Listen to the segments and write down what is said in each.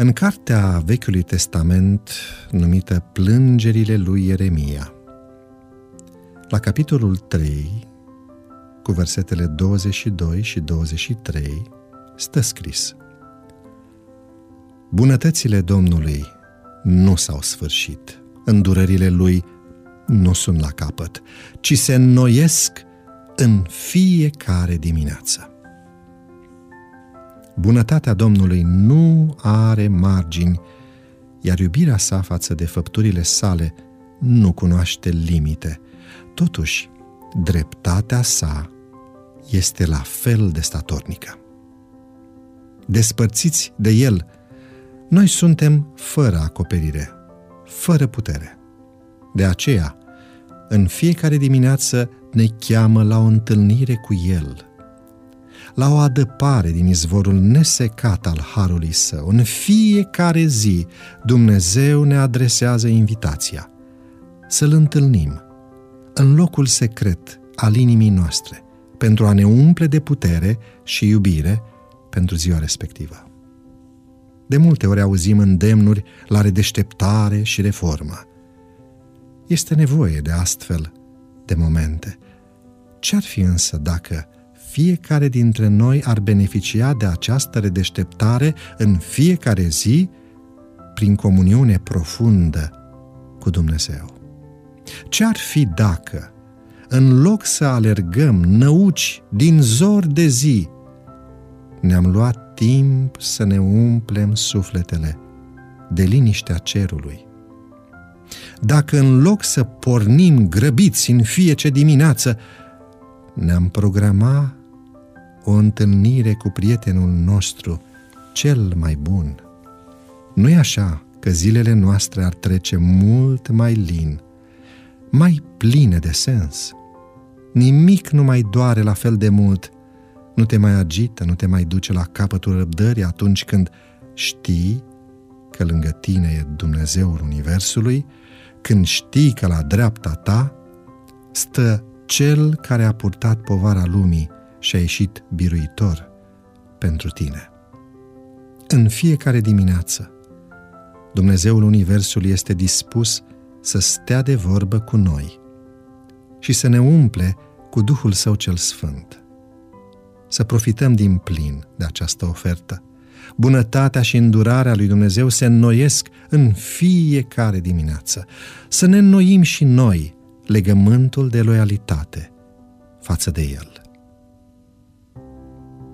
În cartea Vechiului Testament, numită Plângerile lui Ieremia, la capitolul 3, cu versetele 22 și 23, stă scris Bunătățile Domnului nu s-au sfârșit, îndurările Lui nu sunt la capăt, ci se înnoiesc în fiecare dimineață. Bunătatea Domnului nu are margini, iar iubirea sa față de făpturile sale nu cunoaște limite. Totuși, dreptatea sa este la fel de statornică. Despărțiți de el, noi suntem fără acoperire, fără putere. De aceea, în fiecare dimineață ne cheamă la o întâlnire cu El, la o adăpare din izvorul nesecat al Harului Său. În fiecare zi Dumnezeu ne adresează invitația să-L întâlnim în locul secret al inimii noastre, pentru a ne umple de putere și iubire pentru ziua respectivă. De multe ori auzim îndemnuri la redeșteptare și reformă. Este nevoie de astfel de momente. Ce-ar fi însă dacă fiecare dintre noi ar beneficia de această redeșteptare în fiecare zi prin comuniune profundă cu Dumnezeu? Ce-ar fi dacă, în loc să alergăm năuci din zor de zi, ne-am luat timp să ne umplem sufletele de liniștea cerului? Dacă în loc să pornim grăbiți în fiecare dimineață, ne-am programa o întâlnire cu prietenul nostru cel mai bun. nu e așa că zilele noastre ar trece mult mai lin, mai pline de sens. Nimic nu mai doare la fel de mult, nu te mai agită, nu te mai duce la capătul răbdării atunci când știi că lângă tine e Dumnezeul Universului, când știi că la dreapta ta stă Cel care a purtat povara lumii și a ieșit biruitor pentru tine. În fiecare dimineață, Dumnezeul Universului este dispus să stea de vorbă cu noi și să ne umple cu Duhul Său cel Sfânt. Să profităm din plin de această ofertă. Bunătatea și îndurarea lui Dumnezeu se înnoiesc în fiecare dimineață. Să ne înnoim și noi legământul de loialitate față de El.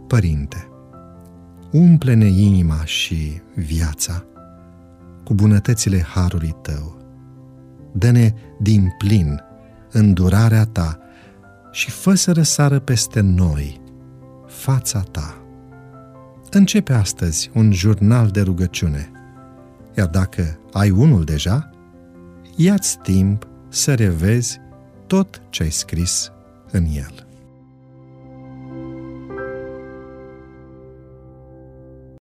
Părinte, umple-ne inima și viața cu bunătățile harului Tău. Dă-ne din plin îndurarea Ta și fă să răsară peste noi fața Ta. Începe astăzi un jurnal de rugăciune, iar dacă ai unul deja, ia-ți timp să revezi tot ce ai scris în el.